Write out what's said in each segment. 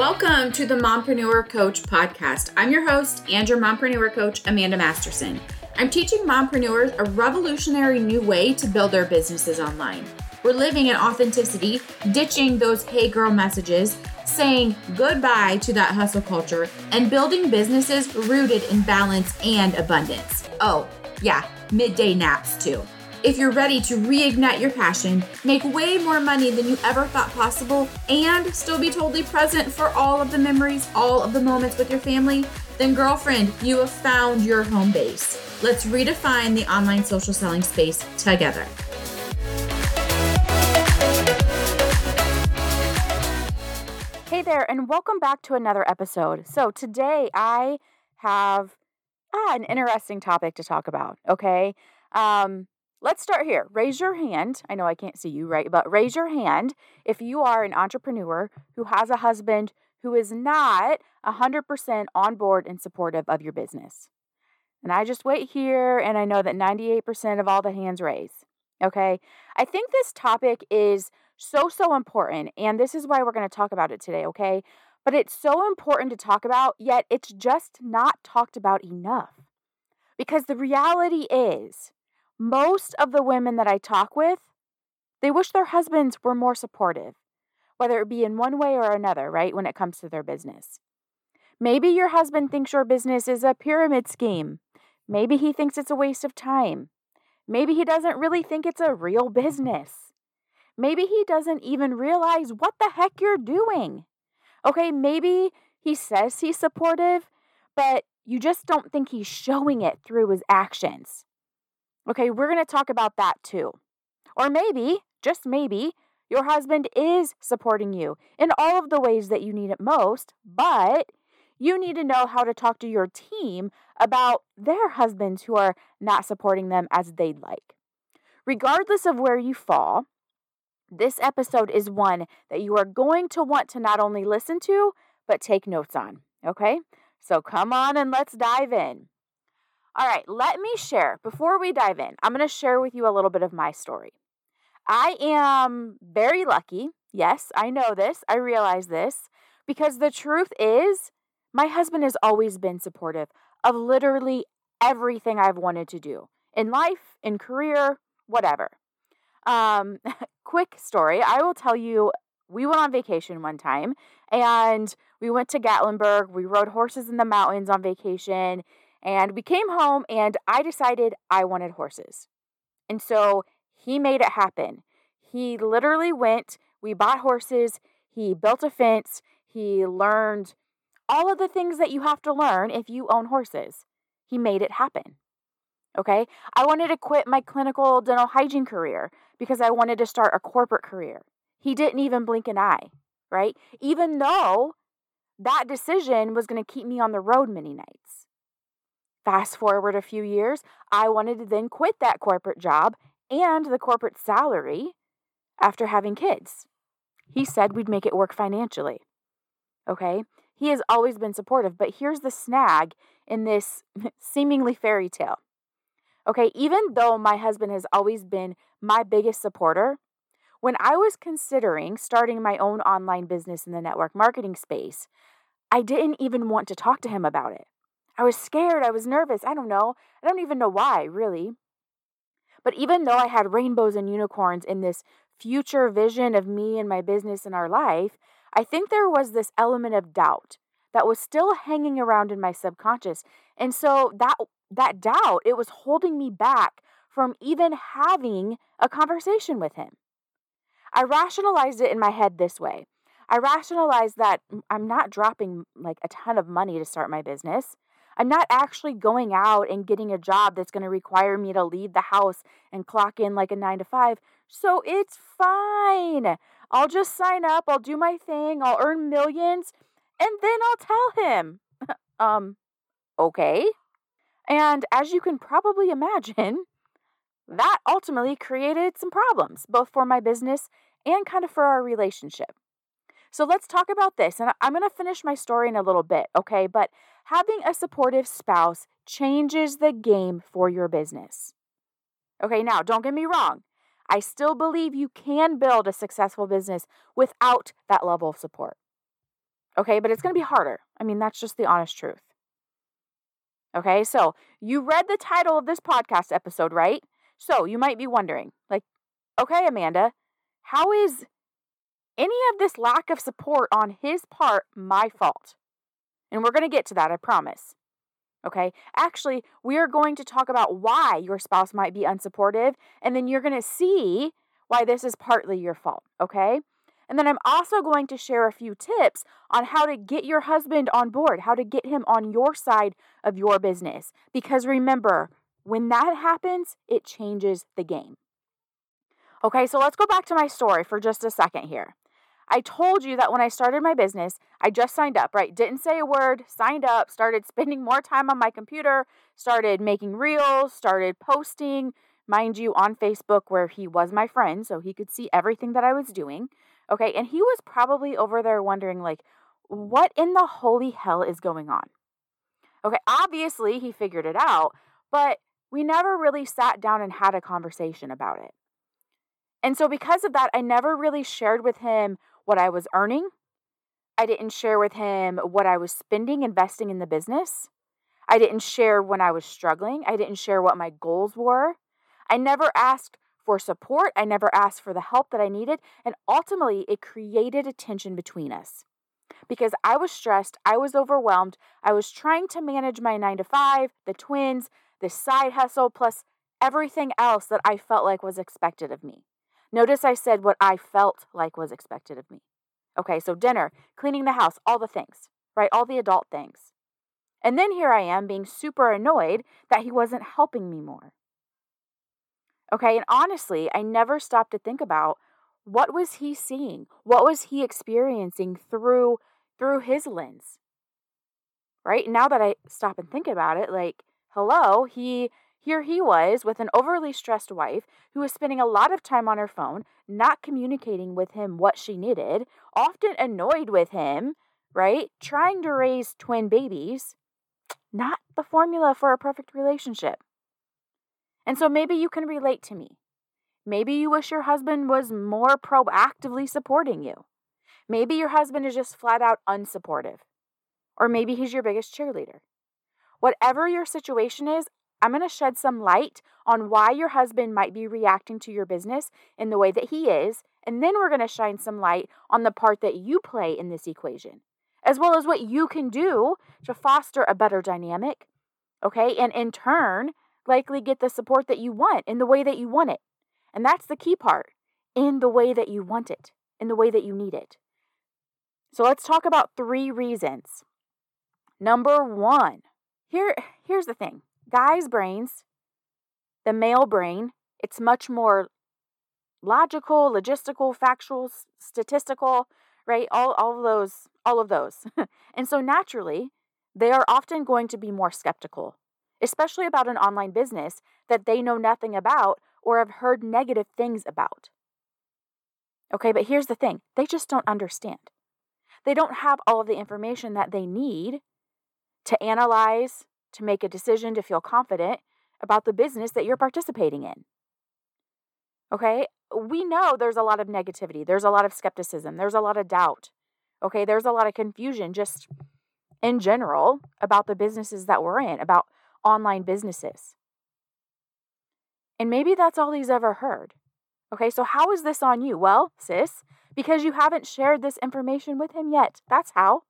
Welcome to the Mompreneur Coach podcast. I'm your host and your mompreneur coach, Amanda Masterson. I'm teaching mompreneurs a revolutionary new way to build their businesses online. We're living in authenticity, ditching those hey girl messages, saying goodbye to that hustle culture, and building businesses rooted in balance and abundance. Oh, yeah, midday naps too. If you're ready to reignite your passion, make way more money than you ever thought possible, and still be totally present for all of the memories, all of the moments with your family, then, girlfriend, you have found your home base. Let's redefine the online social selling space together. Hey there, and welcome back to another episode. So, today I have ah, an interesting topic to talk about, okay? Um, Let's start here. Raise your hand. I know I can't see you, right? But raise your hand if you are an entrepreneur who has a husband who is not 100% on board and supportive of your business. And I just wait here and I know that 98% of all the hands raise. Okay? I think this topic is so, so important. And this is why we're going to talk about it today, okay? But it's so important to talk about, yet it's just not talked about enough. Because the reality is, most of the women that I talk with, they wish their husbands were more supportive, whether it be in one way or another, right, when it comes to their business. Maybe your husband thinks your business is a pyramid scheme. Maybe he thinks it's a waste of time. Maybe he doesn't really think it's a real business. Maybe he doesn't even realize what the heck you're doing. Okay, maybe he says he's supportive, but you just don't think he's showing it through his actions. Okay, we're going to talk about that too. Or maybe, just maybe, your husband is supporting you in all of the ways that you need it most, but you need to know how to talk to your team about their husbands who are not supporting them as they'd like. Regardless of where you fall, this episode is one that you are going to want to not only listen to, but take notes on. Okay? So come on and let's dive in. All right, let me share. Before we dive in, I'm going to share with you a little bit of my story. I am very lucky. Yes, I know this. I realize this because the truth is, my husband has always been supportive of literally everything I've wanted to do in life, in career, whatever. Um, quick story I will tell you we went on vacation one time and we went to Gatlinburg. We rode horses in the mountains on vacation and we came home, and I decided I wanted horses. And so he made it happen. He literally went, we bought horses, he built a fence, he learned all of the things that you have to learn if you own horses. He made it happen. Okay. I wanted to quit my clinical dental hygiene career because I wanted to start a corporate career. He didn't even blink an eye, right? Even though that decision was going to keep me on the road many nights. Fast forward a few years, I wanted to then quit that corporate job and the corporate salary after having kids. He said we'd make it work financially. Okay? He has always been supportive, but here's the snag in this seemingly fairy tale. Okay, even though my husband has always been my biggest supporter, when I was considering starting my own online business in the network marketing space, I didn't even want to talk to him about it. I was scared. I was nervous. I don't know. I don't even know why, really. But even though I had rainbows and unicorns in this future vision of me and my business and our life, I think there was this element of doubt that was still hanging around in my subconscious. And so that that doubt, it was holding me back from even having a conversation with him. I rationalized it in my head this way. I rationalized that I'm not dropping like a ton of money to start my business. I'm not actually going out and getting a job that's going to require me to leave the house and clock in like a nine to five. So it's fine. I'll just sign up, I'll do my thing, I'll earn millions, and then I'll tell him. um, okay. And as you can probably imagine, that ultimately created some problems, both for my business and kind of for our relationship. So let's talk about this. And I'm going to finish my story in a little bit, okay? But having a supportive spouse changes the game for your business. Okay, now don't get me wrong. I still believe you can build a successful business without that level of support. Okay, but it's going to be harder. I mean, that's just the honest truth. Okay, so you read the title of this podcast episode, right? So you might be wondering, like, okay, Amanda, how is any of this lack of support on his part my fault? And we're going to get to that, I promise. Okay, actually, we are going to talk about why your spouse might be unsupportive, and then you're going to see why this is partly your fault. Okay, and then I'm also going to share a few tips on how to get your husband on board, how to get him on your side of your business. Because remember, when that happens, it changes the game. Okay, so let's go back to my story for just a second here. I told you that when I started my business, I just signed up, right? Didn't say a word, signed up, started spending more time on my computer, started making reels, started posting, mind you, on Facebook where he was my friend, so he could see everything that I was doing. Okay. And he was probably over there wondering, like, what in the holy hell is going on? Okay. Obviously, he figured it out, but we never really sat down and had a conversation about it. And so, because of that, I never really shared with him what I was earning. I didn't share with him what I was spending, investing in the business. I didn't share when I was struggling. I didn't share what my goals were. I never asked for support. I never asked for the help that I needed. And ultimately, it created a tension between us because I was stressed. I was overwhelmed. I was trying to manage my nine to five, the twins, the side hustle, plus everything else that I felt like was expected of me. Notice I said what I felt like was expected of me. Okay, so dinner, cleaning the house, all the things, right? All the adult things. And then here I am being super annoyed that he wasn't helping me more. Okay. And honestly, I never stopped to think about what was he seeing? What was he experiencing through through his lens? Right? Now that I stop and think about it, like, hello, he here he was with an overly stressed wife who was spending a lot of time on her phone, not communicating with him what she needed, often annoyed with him, right? Trying to raise twin babies. Not the formula for a perfect relationship. And so maybe you can relate to me. Maybe you wish your husband was more proactively supporting you. Maybe your husband is just flat out unsupportive. Or maybe he's your biggest cheerleader. Whatever your situation is, I'm going to shed some light on why your husband might be reacting to your business in the way that he is, and then we're going to shine some light on the part that you play in this equation, as well as what you can do to foster a better dynamic. Okay, and in turn, likely get the support that you want in the way that you want it. And that's the key part in the way that you want it, in the way that you need it. So let's talk about three reasons. Number one, here, here's the thing guys' brains, the male brain, it's much more logical, logistical, factual, statistical, right? All, all of those, all of those. and so naturally, they are often going to be more skeptical especially about an online business that they know nothing about or have heard negative things about. Okay, but here's the thing they just don't understand. They don't have all of the information that they need to analyze, to make a decision, to feel confident about the business that you're participating in. Okay, we know there's a lot of negativity, there's a lot of skepticism, there's a lot of doubt. Okay, there's a lot of confusion just in general about the businesses that we're in, about online businesses. And maybe that's all he's ever heard. Okay, so how is this on you? Well, sis, because you haven't shared this information with him yet. That's how.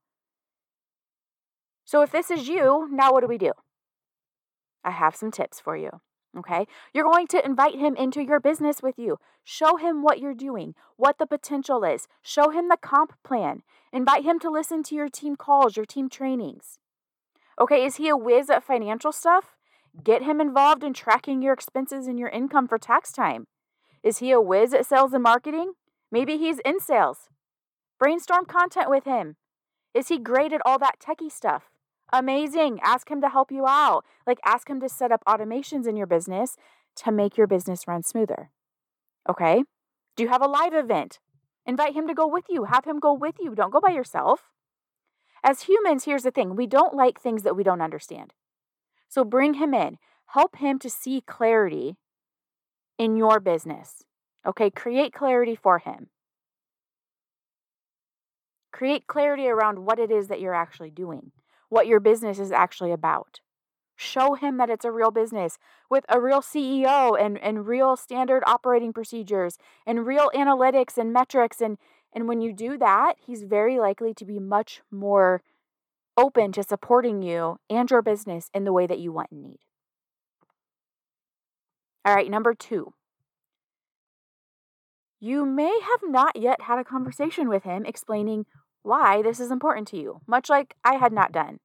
So if this is you, now what do we do? I have some tips for you. Okay, you're going to invite him into your business with you. Show him what you're doing, what the potential is. Show him the comp plan. Invite him to listen to your team calls, your team trainings. Okay, is he a whiz at financial stuff? Get him involved in tracking your expenses and your income for tax time. Is he a whiz at sales and marketing? Maybe he's in sales. Brainstorm content with him. Is he great at all that techie stuff? Amazing. Ask him to help you out. Like, ask him to set up automations in your business to make your business run smoother. Okay? Do you have a live event? Invite him to go with you. Have him go with you. Don't go by yourself. As humans, here's the thing we don't like things that we don't understand. So bring him in, help him to see clarity in your business. Okay, create clarity for him. Create clarity around what it is that you're actually doing, what your business is actually about. Show him that it's a real business with a real CEO and, and real standard operating procedures and real analytics and metrics. And, and when you do that, he's very likely to be much more open to supporting you and your business in the way that you want and need. All right, number two. You may have not yet had a conversation with him explaining why this is important to you, much like I had not done.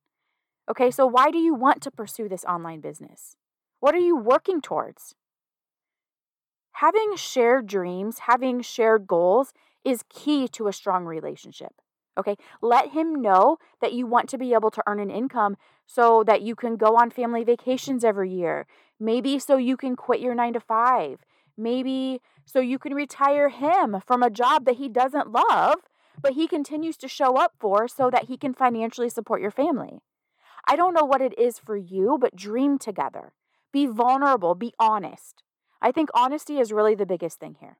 Okay, so why do you want to pursue this online business? What are you working towards? Having shared dreams, having shared goals is key to a strong relationship. Okay, let him know that you want to be able to earn an income so that you can go on family vacations every year. Maybe so you can quit your nine to five. Maybe so you can retire him from a job that he doesn't love, but he continues to show up for so that he can financially support your family. I don't know what it is for you, but dream together. Be vulnerable, be honest. I think honesty is really the biggest thing here.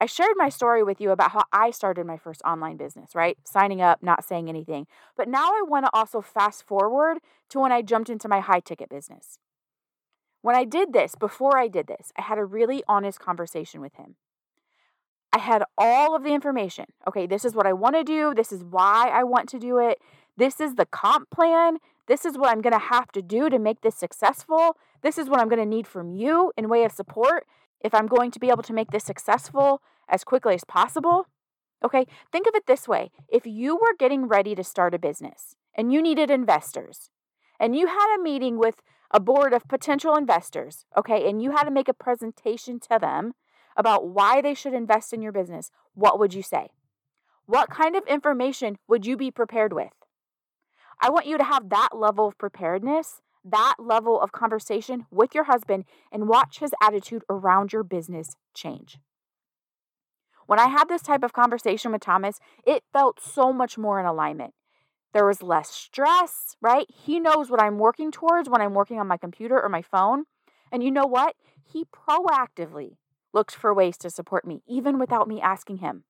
I shared my story with you about how I started my first online business, right? Signing up, not saying anything. But now I want to also fast forward to when I jumped into my high ticket business. When I did this, before I did this, I had a really honest conversation with him. I had all of the information. Okay, this is what I want to do. This is why I want to do it. This is the comp plan. This is what I'm going to have to do to make this successful. This is what I'm going to need from you in way of support if I'm going to be able to make this successful as quickly as possible. Okay, think of it this way if you were getting ready to start a business and you needed investors, and you had a meeting with a board of potential investors, okay, and you had to make a presentation to them about why they should invest in your business, what would you say? What kind of information would you be prepared with? I want you to have that level of preparedness, that level of conversation with your husband, and watch his attitude around your business change. When I had this type of conversation with Thomas, it felt so much more in alignment. There was less stress, right? He knows what I'm working towards when I'm working on my computer or my phone. And you know what? He proactively looked for ways to support me, even without me asking him.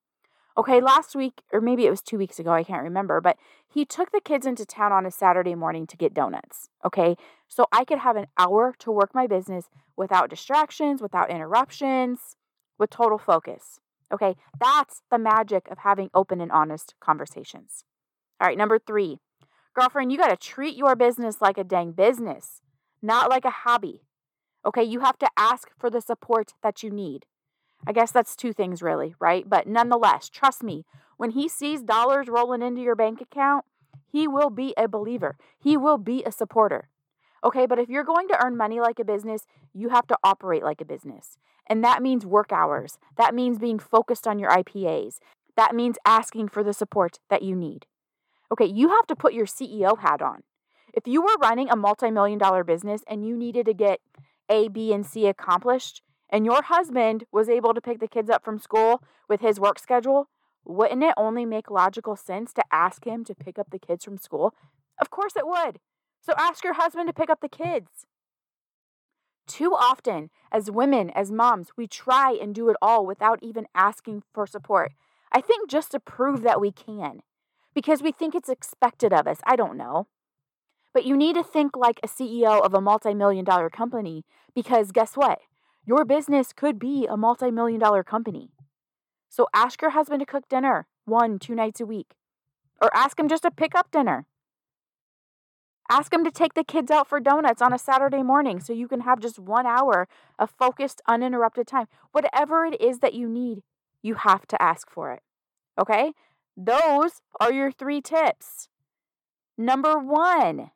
Okay, last week, or maybe it was two weeks ago, I can't remember, but he took the kids into town on a Saturday morning to get donuts. Okay, so I could have an hour to work my business without distractions, without interruptions, with total focus. Okay, that's the magic of having open and honest conversations. All right, number three, girlfriend, you got to treat your business like a dang business, not like a hobby. Okay, you have to ask for the support that you need. I guess that's two things, really, right? But nonetheless, trust me, when he sees dollars rolling into your bank account, he will be a believer. He will be a supporter. Okay, but if you're going to earn money like a business, you have to operate like a business. And that means work hours. That means being focused on your IPAs. That means asking for the support that you need. Okay, you have to put your CEO hat on. If you were running a multi million dollar business and you needed to get A, B, and C accomplished, and your husband was able to pick the kids up from school with his work schedule, wouldn't it only make logical sense to ask him to pick up the kids from school? Of course it would. So ask your husband to pick up the kids. Too often, as women, as moms, we try and do it all without even asking for support. I think just to prove that we can, because we think it's expected of us. I don't know. But you need to think like a CEO of a multi million dollar company because guess what? Your business could be a multi million dollar company. So ask your husband to cook dinner one, two nights a week, or ask him just to pick up dinner. Ask him to take the kids out for donuts on a Saturday morning so you can have just one hour of focused, uninterrupted time. Whatever it is that you need, you have to ask for it. Okay? Those are your three tips. Number one,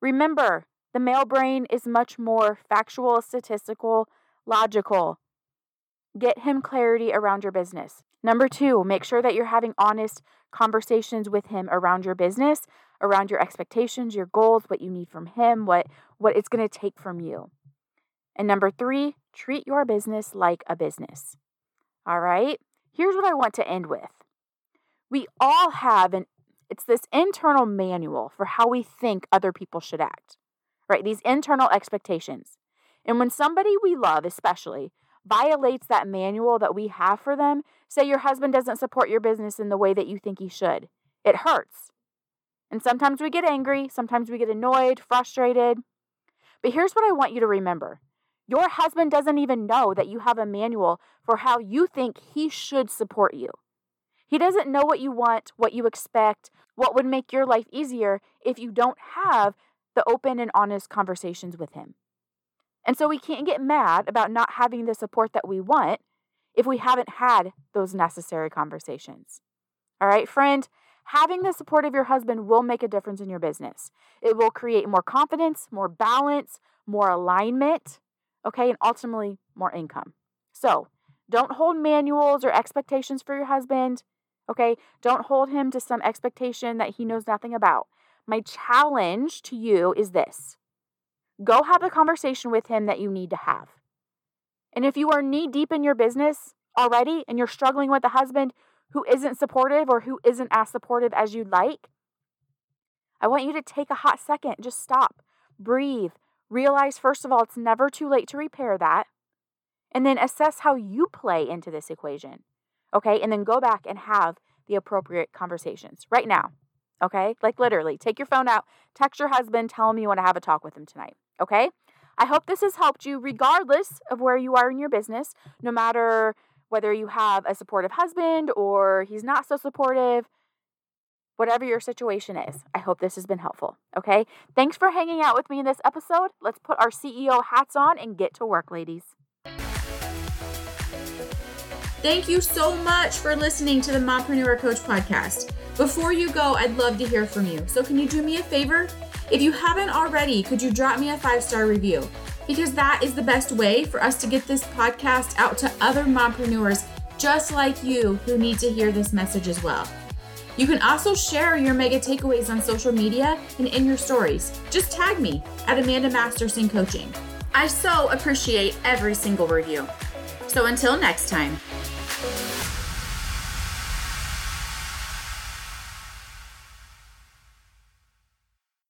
remember the male brain is much more factual, statistical, logical. Get him clarity around your business. Number two, make sure that you're having honest conversations with him around your business, around your expectations, your goals, what you need from him, what, what it's going to take from you. And number three, treat your business like a business. All right, here's what I want to end with. We all have an it's this internal manual for how we think other people should act, right? These internal expectations. And when somebody we love, especially, violates that manual that we have for them, say your husband doesn't support your business in the way that you think he should, it hurts. And sometimes we get angry, sometimes we get annoyed, frustrated. But here's what I want you to remember your husband doesn't even know that you have a manual for how you think he should support you. He doesn't know what you want, what you expect, what would make your life easier if you don't have the open and honest conversations with him. And so we can't get mad about not having the support that we want if we haven't had those necessary conversations. All right, friend, having the support of your husband will make a difference in your business. It will create more confidence, more balance, more alignment, okay, and ultimately more income. So don't hold manuals or expectations for your husband. Okay, don't hold him to some expectation that he knows nothing about. My challenge to you is this go have the conversation with him that you need to have. And if you are knee deep in your business already and you're struggling with a husband who isn't supportive or who isn't as supportive as you'd like, I want you to take a hot second, just stop, breathe, realize first of all, it's never too late to repair that, and then assess how you play into this equation. Okay, and then go back and have the appropriate conversations right now. Okay, like literally, take your phone out, text your husband, tell him you want to have a talk with him tonight. Okay, I hope this has helped you regardless of where you are in your business, no matter whether you have a supportive husband or he's not so supportive, whatever your situation is. I hope this has been helpful. Okay, thanks for hanging out with me in this episode. Let's put our CEO hats on and get to work, ladies. Thank you so much for listening to the Mompreneur Coach podcast. Before you go, I'd love to hear from you. So, can you do me a favor? If you haven't already, could you drop me a five star review? Because that is the best way for us to get this podcast out to other mompreneurs just like you who need to hear this message as well. You can also share your mega takeaways on social media and in your stories. Just tag me at Amanda Masterson Coaching. I so appreciate every single review. So until next time.